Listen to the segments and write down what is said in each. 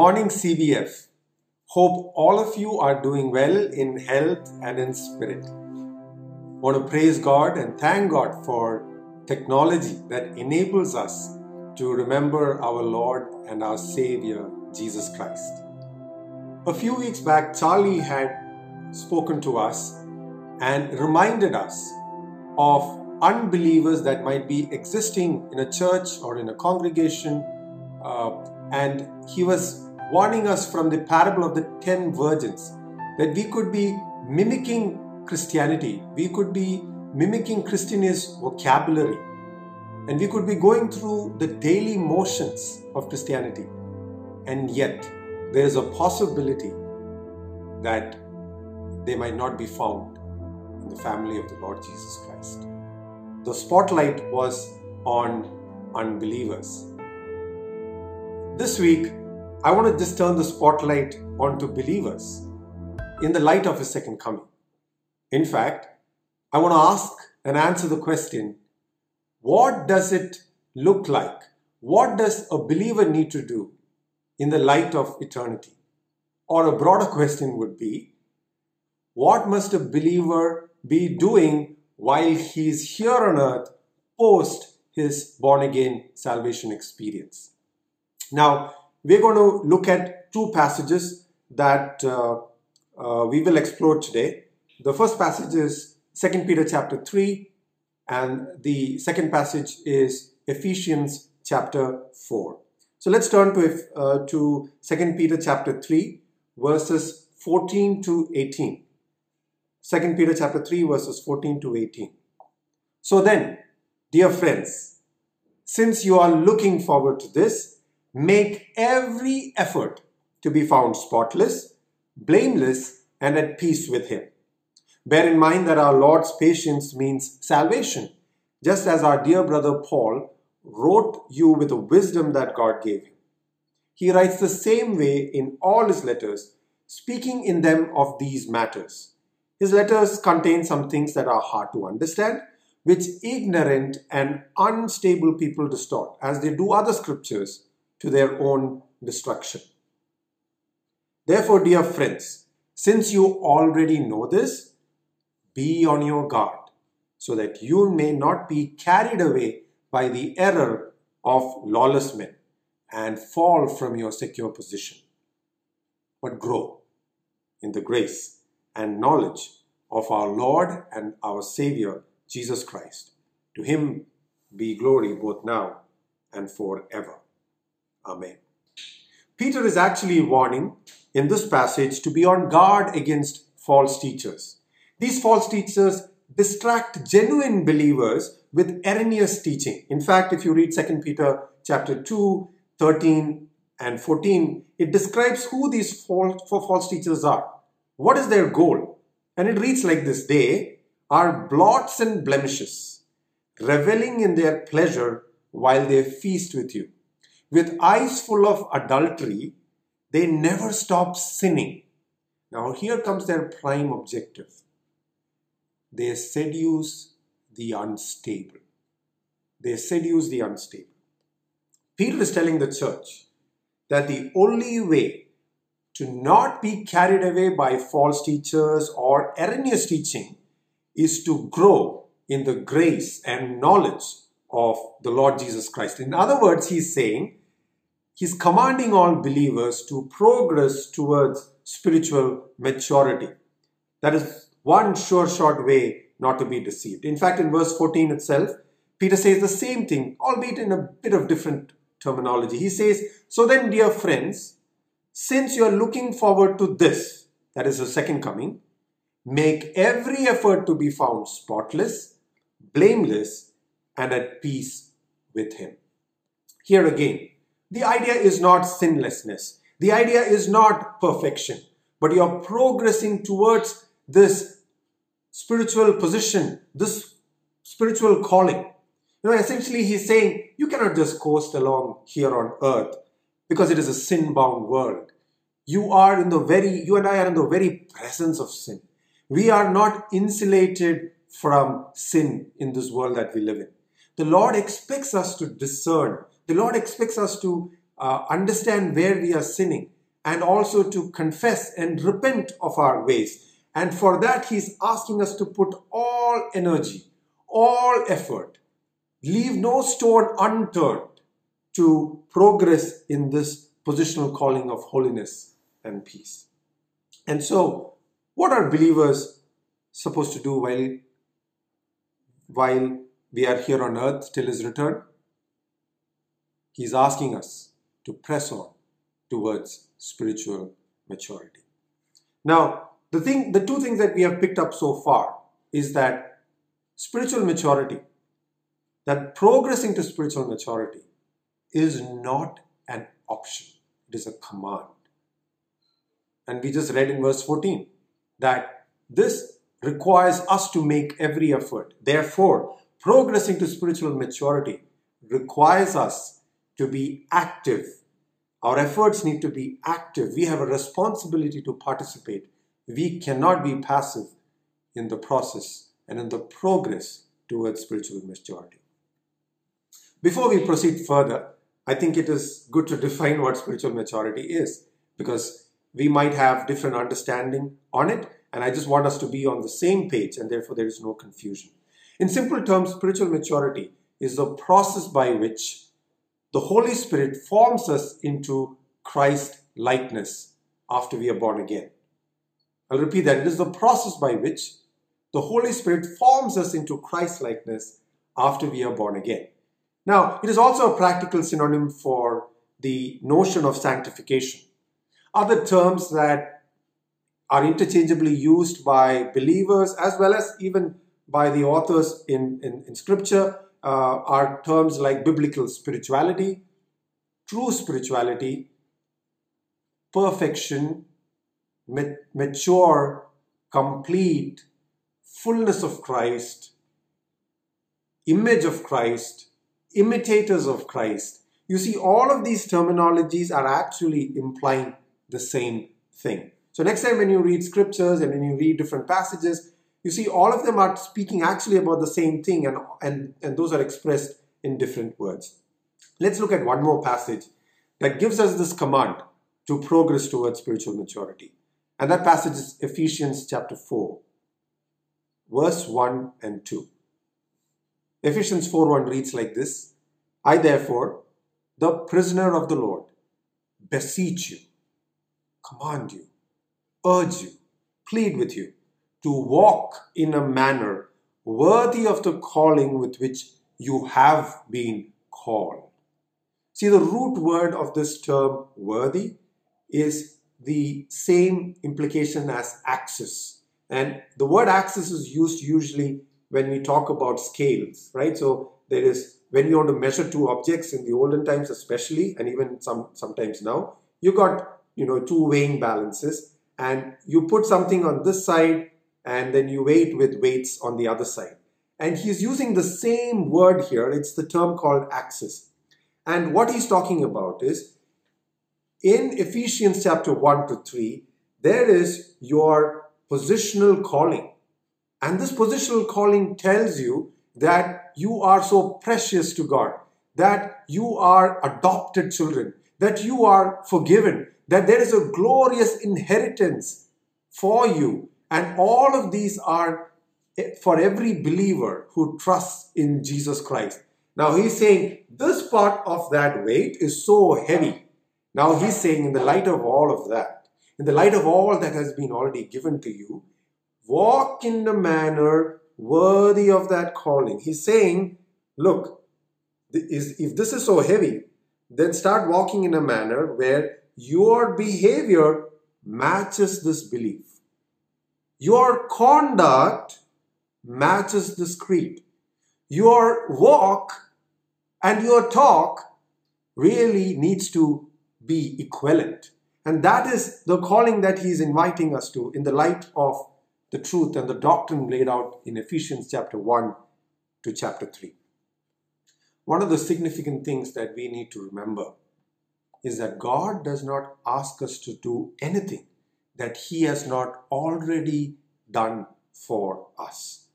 Morning, CBF. Hope all of you are doing well in health and in spirit. Want to praise God and thank God for technology that enables us to remember our Lord and our Savior, Jesus Christ. A few weeks back, Charlie had spoken to us and reminded us of unbelievers that might be existing in a church or in a congregation. Uh, and he was warning us from the parable of the ten virgins that we could be mimicking Christianity, we could be mimicking Christian's vocabulary, and we could be going through the daily motions of Christianity. And yet, there is a possibility that they might not be found in the family of the Lord Jesus Christ. The spotlight was on unbelievers. This week, I want to just turn the spotlight onto believers in the light of His second coming. In fact, I want to ask and answer the question what does it look like? What does a believer need to do in the light of eternity? Or a broader question would be what must a believer be doing while he is here on earth post his born again salvation experience? Now, we're going to look at two passages that uh, uh, we will explore today. The first passage is 2 Peter chapter 3, and the second passage is Ephesians chapter 4. So let's turn to, uh, to 2 Peter chapter 3, verses 14 to 18. 2 Peter chapter 3, verses 14 to 18. So then, dear friends, since you are looking forward to this, Make every effort to be found spotless, blameless, and at peace with Him. Bear in mind that our Lord's patience means salvation, just as our dear brother Paul wrote you with the wisdom that God gave him. He writes the same way in all his letters, speaking in them of these matters. His letters contain some things that are hard to understand, which ignorant and unstable people distort, as they do other scriptures to their own destruction. Therefore, dear friends, since you already know this, be on your guard so that you may not be carried away by the error of lawless men and fall from your secure position, but grow in the grace and knowledge of our Lord and our Savior, Jesus Christ. To him be glory both now and forever. Amen. Peter is actually warning in this passage to be on guard against false teachers. These false teachers distract genuine believers with erroneous teaching. In fact, if you read 2 Peter chapter 2, 13 and 14, it describes who these false, false teachers are. What is their goal? And it reads like this They are blots and blemishes, reveling in their pleasure while they feast with you with eyes full of adultery, they never stop sinning. Now, here comes their prime objective they seduce the unstable. They seduce the unstable. Peter is telling the church that the only way to not be carried away by false teachers or erroneous teaching is to grow in the grace and knowledge of the Lord Jesus Christ. In other words, he's saying He's commanding all believers to progress towards spiritual maturity. That is one sure short way not to be deceived. In fact, in verse 14 itself, Peter says the same thing, albeit in a bit of different terminology. He says, So then, dear friends, since you are looking forward to this, that is the second coming, make every effort to be found spotless, blameless, and at peace with Him. Here again, the idea is not sinlessness. The idea is not perfection, but you're progressing towards this spiritual position, this spiritual calling. You know, essentially, he's saying you cannot just coast along here on earth because it is a sin bound world. You are in the very, you and I are in the very presence of sin. We are not insulated from sin in this world that we live in. The Lord expects us to discern the Lord expects us to uh, understand where we are sinning and also to confess and repent of our ways. And for that, He's asking us to put all energy, all effort, leave no stone unturned to progress in this positional calling of holiness and peace. And so, what are believers supposed to do while, while we are here on earth till his return? He's asking us to press on towards spiritual maturity. Now, the thing, the two things that we have picked up so far is that spiritual maturity, that progressing to spiritual maturity is not an option, it is a command. And we just read in verse 14 that this requires us to make every effort. Therefore, progressing to spiritual maturity requires us to be active. Our efforts need to be active. We have a responsibility to participate. We cannot be passive in the process and in the progress towards spiritual maturity. Before we proceed further, I think it is good to define what spiritual maturity is because we might have different understanding on it and I just want us to be on the same page and therefore there is no confusion. In simple terms, spiritual maturity is the process by which the Holy Spirit forms us into Christ likeness after we are born again. I'll repeat that. It is the process by which the Holy Spirit forms us into Christ likeness after we are born again. Now, it is also a practical synonym for the notion of sanctification. Other terms that are interchangeably used by believers as well as even by the authors in, in, in scripture uh, are terms like biblical spirituality, true spirituality, perfection, mature, complete, fullness of Christ, image of Christ, imitators of Christ. You see, all of these terminologies are actually implying the same thing. So, next time when you read scriptures and when you read different passages, you see all of them are speaking actually about the same thing, and, and, and those are expressed in different words. Let's look at one more passage that gives us this command to progress towards spiritual maturity. And that passage is Ephesians chapter 4, verse 1 and 2. Ephesians 4 1 reads like this I, therefore, the prisoner of the Lord, beseech you command you, urge you, plead with you to walk in a manner worthy of the calling with which you have been called. See, the root word of this term, worthy, is the same implication as axios. And the word axios is used usually when we talk about scales, right? So there is when you want to measure two objects in the olden times, especially, and even some sometimes now, you got you know two weighing balances and you put something on this side and then you weigh it with weights on the other side. And he's using the same word here. It's the term called axios. And what he's talking about is in ephesians chapter 1 to 3 there is your positional calling. And this positional calling tells you that you are so precious to god that you are adopted children that you are forgiven that there is a glorious inheritance for you. And all of these are for every believer who trusts in Jesus Christ. Now he's saying this part of that weight is so heavy. Now he's saying, in the light of all of that, in the light of all that has been already given to you, walk in a manner worthy of that calling. He's saying, look, if this is so heavy, then start walking in a manner where your behavior matches this belief. Your conduct matches this creed. Your walk and your talk really needs to be equivalent. And that is the calling that he's inviting us to in the light of the truth and the doctrine laid out in Ephesians chapter 1 to chapter 3. One of the significant things that we need to remember is that God does not ask us to do anything that He has not already done for us.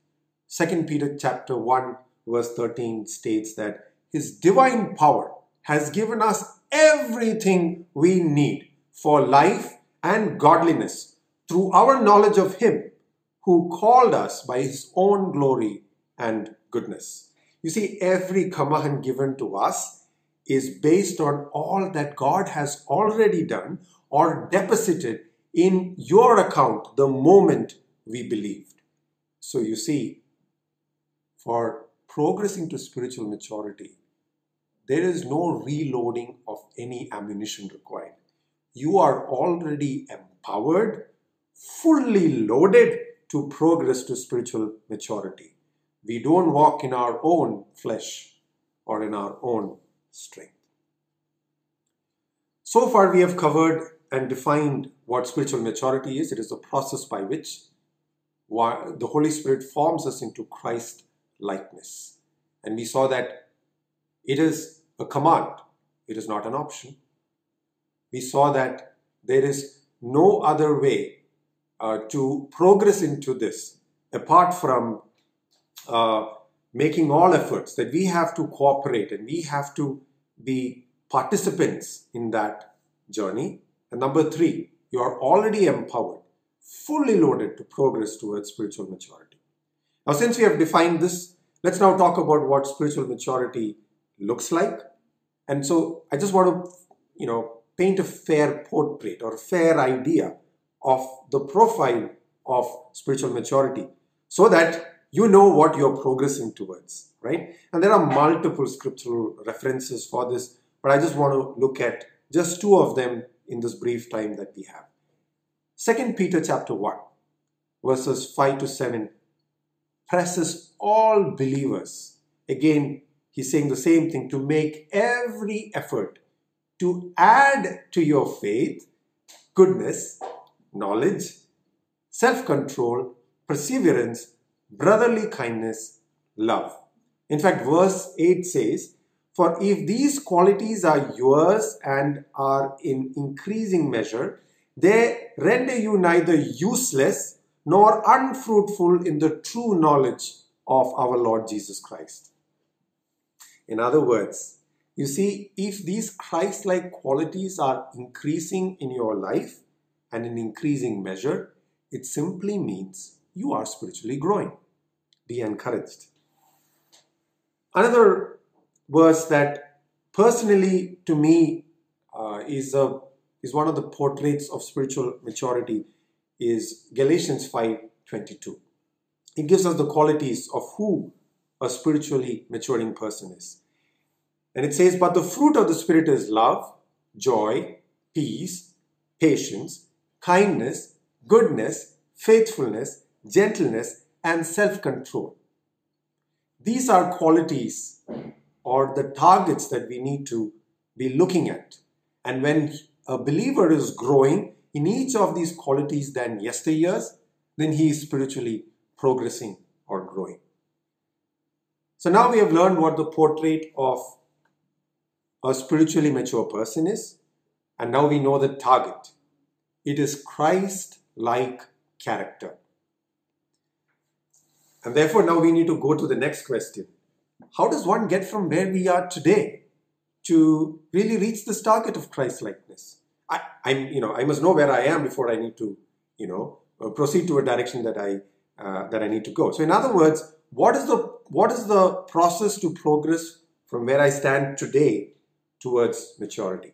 2 Peter chapter 1 verse 13 states that his divine power has given us everything we need for life and godliness through our knowledge of Him who called us by His own glory and goodness. You see, every command given to us is based on all that God has already done or deposited in your account the moment we believed. So you see, for progressing to spiritual maturity, there is no reloading of any ammunition required. You are already empowered, fully loaded to progress to spiritual maturity. We don't walk in our own flesh or in our own strength. So far, we have covered and defined what spiritual maturity is. It is the process by which the Holy Spirit forms us into Christ likeness. And we saw that it is a command, it is not an option. We saw that there is no other way uh, to progress into this apart from uh, making all efforts, that we have to cooperate and we have to be participants in that journey. And number three, you are already empowered, fully loaded to progress towards spiritual maturity. Now, since we have defined this, let's now talk about what spiritual maturity looks like. And so I just want to, you know, paint a fair portrait or fair idea of the profile of spiritual maturity so that you know what you're progressing towards, right? And there are multiple scriptural references for this, but I just want to look at just two of them in this brief time that we have. Second Peter chapter 1, verses 5 to 7 presses all believers. Again, he's saying the same thing to make every effort to add to your faith goodness, knowledge, self control, perseverance, brotherly kindness, love. In fact, verse 8 says, For if these qualities are yours and are in increasing measure, they render you neither useless nor unfruitful in the true knowledge of our Lord Jesus Christ. In other words, you see, if these Christ like qualities are increasing in your life and in increasing measure, it simply means you are spiritually growing. Be encouraged. Another verse that personally to me uh, is a is one of the portraits of spiritual maturity is Galatians 5:22. It gives us the qualities of who a spiritually maturing person is. And it says, But the fruit of the Spirit is love, joy, peace, patience, kindness, goodness, faithfulness, gentleness, and self control. These are qualities or the targets that we need to be looking at. And when a believer is growing in each of these qualities than yesteryears, then he is spiritually progressing or growing. So now we have learned what the portrait of a spiritually mature person is, and now we know the target. It is Christ like character. And therefore, now we need to go to the next question. How does one get from where we are today to really reach this target of Christ likeness? I, I'm, you know, I must know where I am before I need to, you know, uh, proceed to a direction that I uh, that I need to go. So, in other words, what is the what is the process to progress from where I stand today towards maturity?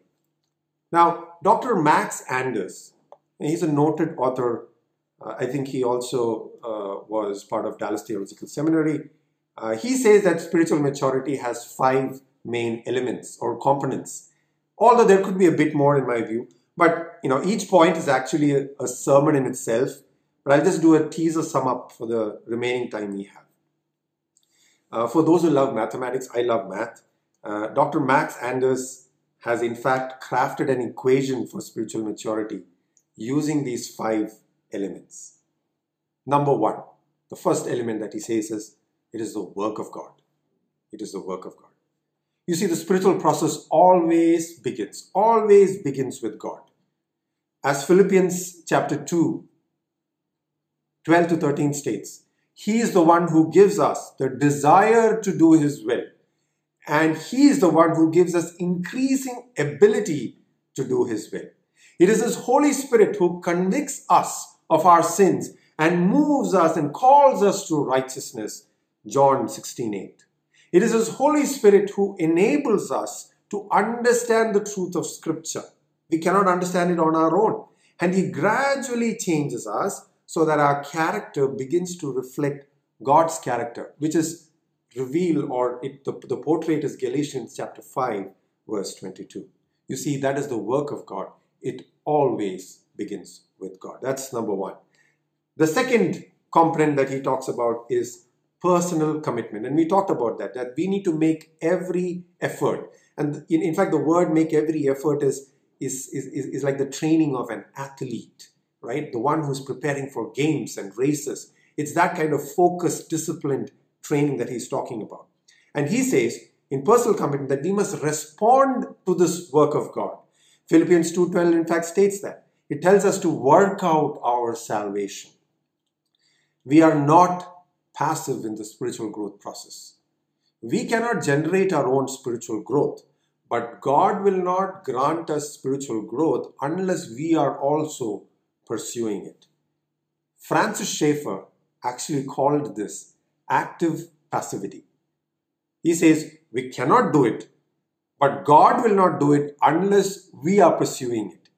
Now, Dr. Max Anders, he's a noted author. Uh, I think he also uh, was part of Dallas Theological Seminary. Uh, he says that spiritual maturity has five main elements or components although there could be a bit more in my view. But you know, each point is actually a, a sermon in itself. But I'll just do a teaser sum up for the remaining time we have. Uh, for those who love mathematics, I love math. Uh, Dr. Max Anders has in fact crafted an equation for spiritual maturity using these five elements. Number one, the first element that he says is it is the work of God. It is the work of God. You see, the spiritual process always begins, always begins with God. As Philippians chapter 2, 12 to 13 states, He is the one who gives us the desire to do His will. and He is the one who gives us increasing ability to do His will. It is His Holy Spirit who convicts us of our sins and moves us and calls us to righteousness. John 16 8. It is His Holy Spirit who enables us to understand the truth of Scripture. We cannot understand it on our own. And He gradually changes us so that our character begins to reflect God's character, which is revealed or it, the, the portrait is Galatians chapter 5, verse 22. You see, that is the work of God. It always begins with God. That's number one. The second component that he talks about is personal commitment. And we talked about that, that we need to make every effort. And in, in fact, the word make every effort is, is, is, is like the training of an athlete, right? The one who's preparing for games and races. It's that kind of focused, disciplined training that he's talking about. And he says in personal commitment that we must respond to this work of God. Philippians 2:12 in fact states that. It tells us to work out our salvation. We are not passive in the spiritual growth process. We cannot generate our own spiritual growth, but God will not grant us spiritual growth unless we are also pursuing it. Francis Schaeffer actually called this active passivity. He says we cannot do it, but God will not do it unless we are pursuing it.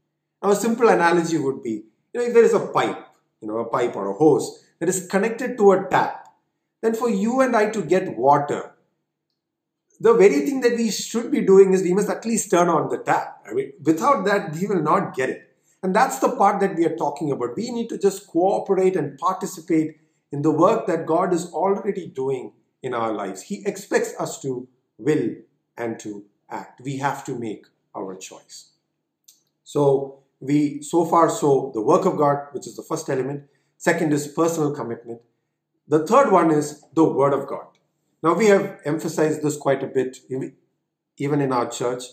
Now, a simple analogy would be you know, if there is a pipe, you know, a pipe or a hose that is connected to a tap, then for you and I to get water, the very thing that we should be doing is we must at least turn on the tap. I mean, without that, we will not get it. And that's the part that we are talking about. We need to just cooperate and participate in the work that God is already doing in our lives. He expects us to will and to act. We have to make our choice. So we so far so the work of God, which is the first element. Second is personal commitment. The third one is the word of God. Now we have emphasized this quite a bit, even in our church.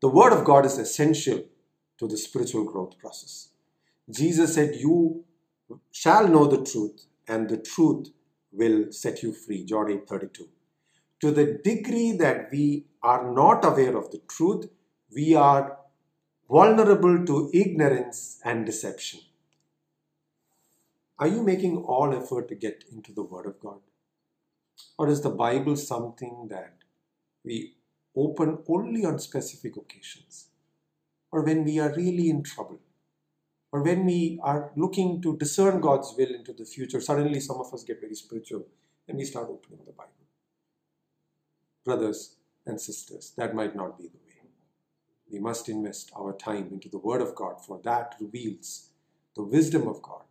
The word of God is essential to the spiritual growth process. Jesus said, You shall know the truth, and the truth will set you free. John 8 32. To the degree that we are not aware of the truth, we are vulnerable to ignorance and deception. Are you making all effort to get into the Word of God? Or is the Bible something that we open only on specific occasions? Or when we are really in trouble? or when we are looking to discern God's will into the future, suddenly some of us get very spiritual and we start opening the Bible. Brothers and sisters, that might not be the way. We must invest our time into the Word of God, for that reveals the wisdom of God,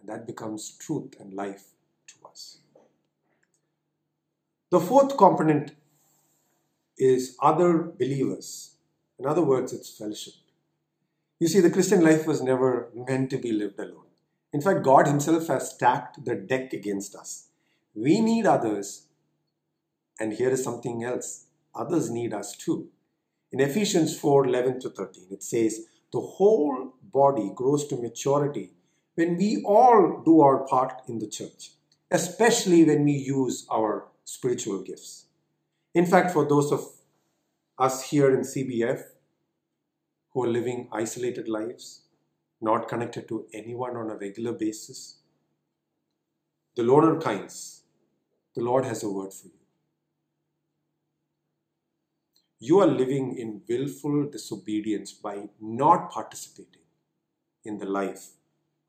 and that becomes truth and life to us. The fourth component is other believers. In other words, it's fellowship. You see, the Christian life was never meant to be lived alone. In fact, God Himself has stacked the deck against us. We need others, and here is something else others need us too. In Ephesians 4 11 to 13, it says, The whole body grows to maturity when we all do our part in the church, especially when we use our spiritual gifts. In fact, for those of us here in CBF, who are living isolated lives, not connected to anyone on a regular basis. The Lord are kinds. The Lord has a word for you. You are living in willful disobedience by not participating in the life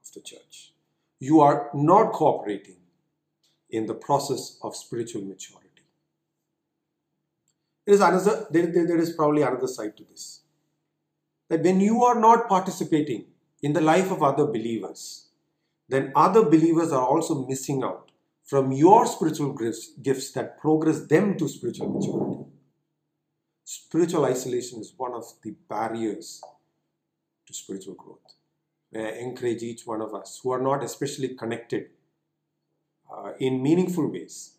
of the church. You are not cooperating in the process of spiritual maturity. There is another, there, there, there is probably another side to this that when you are not participating in the life of other believers, then other believers are also missing out from your spiritual gifts that progress them to spiritual maturity. Spiritual isolation is one of the barriers to spiritual growth. May encourage each one of us who are not especially connected uh, in meaningful ways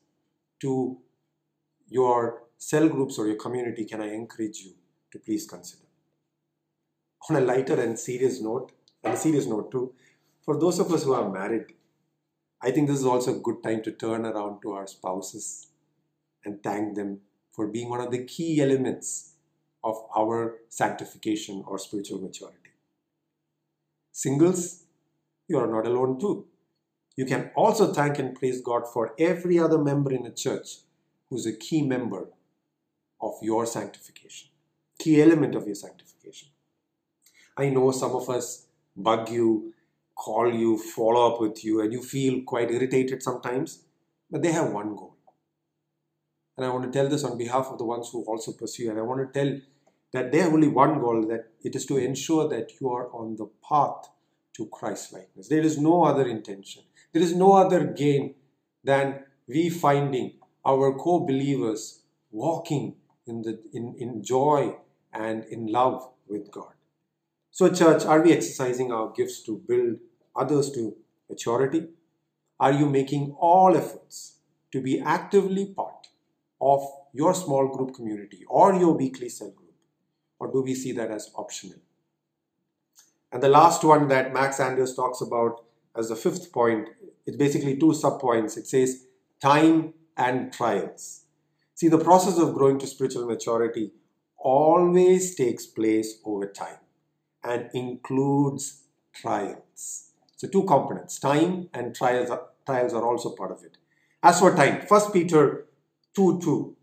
to your cell groups or your community, can I encourage you to please consider? on a lighter and serious note, and a serious note too, for those of us who are married, I think this is also a good time to turn around to our spouses and thank them for being one of the key elements of our sanctification or spiritual maturity. Singles, you are not alone too. You can also thank and praise God for every other member in a church who's a key member of your sanctification, key element of your sanctification. I know some of us bug you, call you, follow up with you, and you feel quite irritated sometimes, but they have one goal. And I want to tell this on behalf of the ones who also pursue, and I want to tell that they have only one goal that it is to ensure that you are on the path to Christ likeness. There is no other intention. There is no other gain than we finding our co believers walking in, the, in, in joy and in love with God. So, church, are we exercising our gifts to build others to maturity? Are you making all efforts to be actively part of your small group community or your weekly cell? Or do we see that as optional? And the last one that Max Anders talks about as the fifth point, it's basically two subpoints. It says time and trials. See, the process of growing to spiritual maturity always takes place over time and includes trials. So, two components time and trials are, trials are also part of it. As for time, 1 Peter 2 2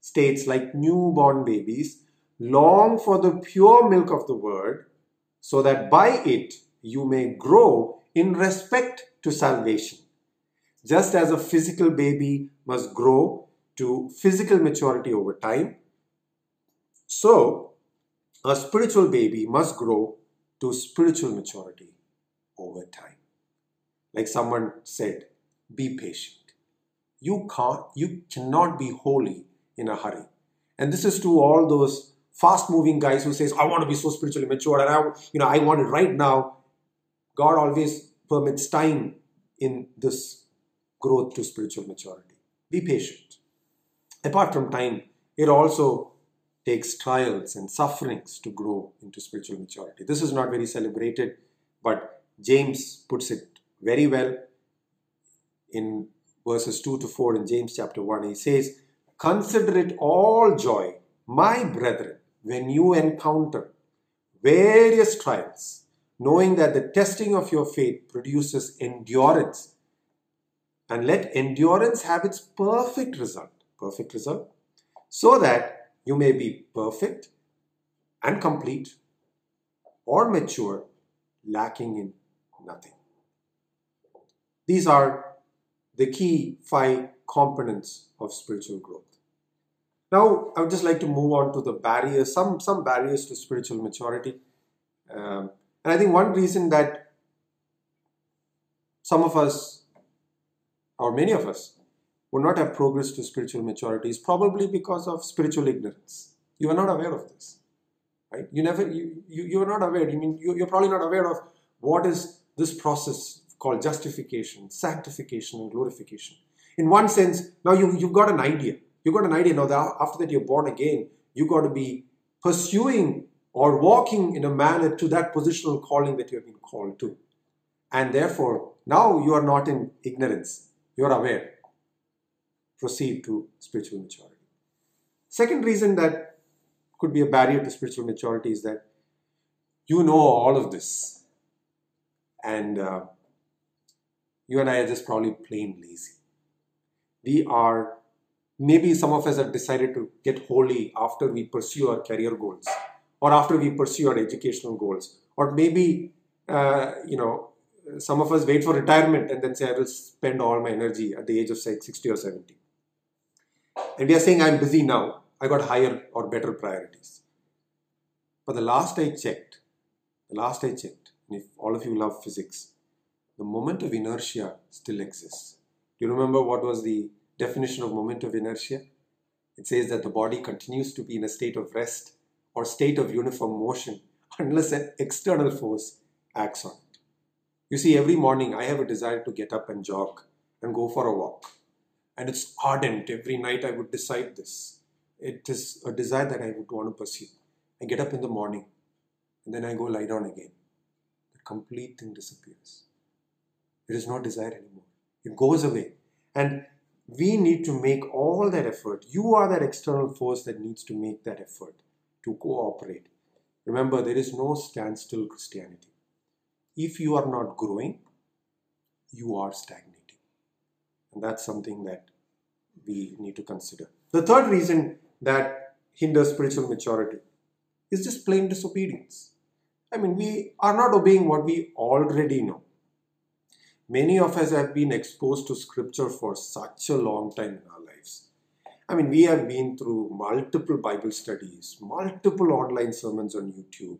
states, like newborn babies, long for the pure milk of the word so that by it you may grow in respect to salvation. Just as a physical baby must grow to physical maturity over time, so a spiritual baby must grow to spiritual maturity over time. Like someone said, be patient. You can't, you cannot be holy in a hurry. And this is to all those fast moving guys who says, I want to be so spiritually mature and I, you know, I want it right now. God always permits time in this growth to spiritual maturity. Be patient. Apart from time, it also takes trials and sufferings to grow into spiritual maturity. This is not very celebrated, but James puts it very well in verses 2 to 4 in James chapter 1. He says, Consider it all joy, my brethren, when you encounter various trials, knowing that the testing of your faith produces endurance. And let endurance have its perfect result, perfect result, so that you may be perfect and complete or mature, lacking in nothing. These are the key five components of spiritual growth. Now, I would just like to move on to the barriers, some, some barriers to spiritual maturity. Um, and I think one reason that some of us, or many of us, will not have progress to spiritual maturity is probably because of spiritual ignorance. You are not aware of this, right? You never, you, you, you are not aware. I mean, you, you're probably not aware of what is this process called justification, sanctification, and glorification. In one sense, now you, you've got an idea you got an idea now that after that you're born again, you got to be pursuing or walking in a manner to that positional calling that you have been called to. And therefore, now you are not in ignorance, you are aware. Proceed to spiritual maturity. Second reason that could be a barrier to spiritual maturity is that you know all of this, and uh, you and I are just probably plain lazy. We are maybe some of us have decided to get holy after we pursue our career goals or after we pursue our educational goals or maybe uh, you know some of us wait for retirement and then say i will spend all my energy at the age of say 60 or 70 and we are saying i'm busy now. I got higher or better priorities. But the last i checked the last i checked and if all of you love physics the moment of inertia still exists. Do you remember what was the definition of moment of inertia. It says that the body continues to be in a state of rest or state of uniform motion unless an external force acts on it. You see, every morning I have a desire to get up and jog and go for a walk. And it's ardent. Every night I would decide this. It is a desire that I would want to pursue. I get up in the morning and then I go lie down again. The complete thing disappears. There is no desire anymore. It goes away. And we need to make all that effort. You are that external force that needs to make that effort to cooperate. Remember, there is no standstill Christianity. If you are not growing, you are stagnating. And that's something that we need to consider. The third reason that hinders spiritual maturity is just plain disobedience. I mean, we are not obeying what we already know. Many of us have been exposed to scripture for such a long time in our lives. I mean, we have been through multiple Bible studies, multiple online sermons on YouTube,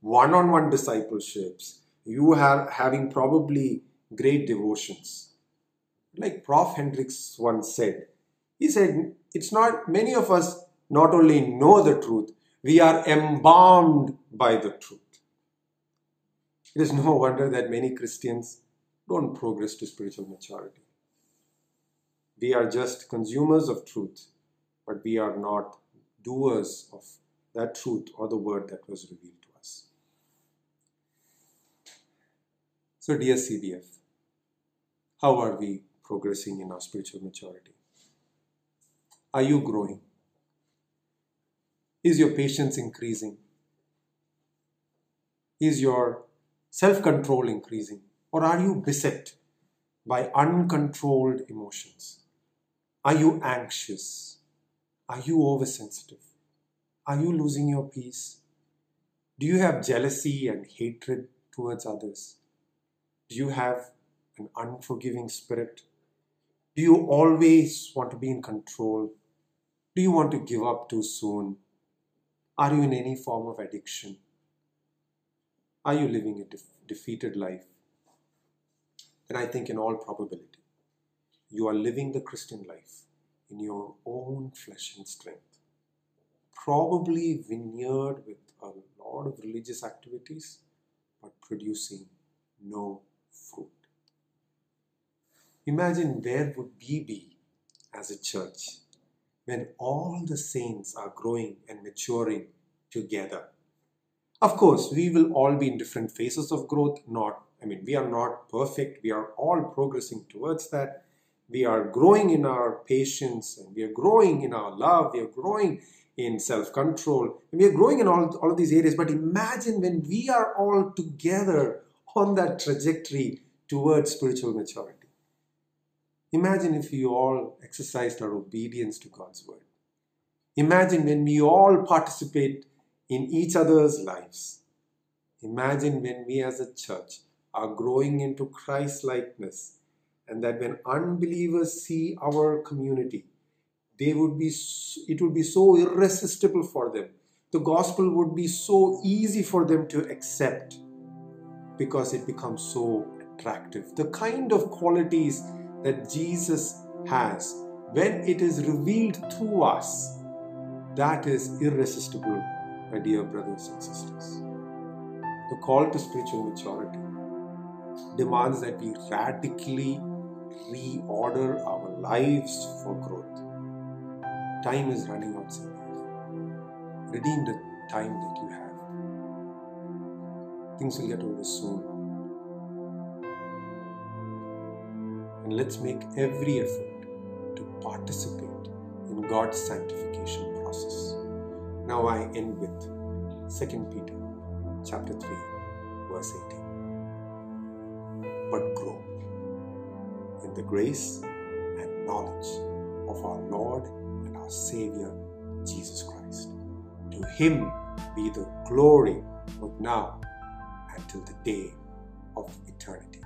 one on one discipleships. You are having probably great devotions. Like Prof. Hendricks once said, he said, It's not, many of us not only know the truth, we are embalmed by the truth. It is no wonder that many Christians don't progress to spiritual maturity. We are just consumers of truth, but we are not doers of that truth or the word that was revealed to us. So, dear CBF, how are we progressing in our spiritual maturity? Are you growing? Is your patience increasing? Is your self control increasing? Or are you beset by uncontrolled emotions? Are you anxious? Are you oversensitive? Are you losing your peace? Do you have jealousy and hatred towards others? Do you have an unforgiving spirit? Do you always want to be in control? Do you want to give up too soon? Are you in any form of addiction? Are you living a de- defeated life? Then I think, in all probability, you are living the Christian life in your own flesh and strength. Probably veneered with a lot of religious activities, but producing no fruit. Imagine where would we be as a church when all the saints are growing and maturing together. Of course, we will all be in different phases of growth, not I mean, we are not perfect. We are all progressing towards that. We are growing in our patience and we are growing in our love. We are growing in self control. We are growing in all, all of these areas. But imagine when we are all together on that trajectory towards spiritual maturity. Imagine if we all exercised our obedience to God's word. Imagine when we all participate in each other's lives. Imagine when we as a church are growing into Christ likeness, and that when unbelievers see our community, they would be it would be so irresistible for them. The gospel would be so easy for them to accept because it becomes so attractive. The kind of qualities that Jesus has when it is revealed to us, that is irresistible, my dear brothers and sisters. The call to spiritual maturity demands that we radically reorder our lives for growth. Time is running out somewhere. Redeem the time that you have. Things will get over soon. And let's make every effort to participate in God's sanctification process. Now I end with 2 Peter chapter 3 verse 18 but grow in the grace and knowledge of our Lord and our Savior, Jesus Christ. To Him be the glory both now and till the day of eternity.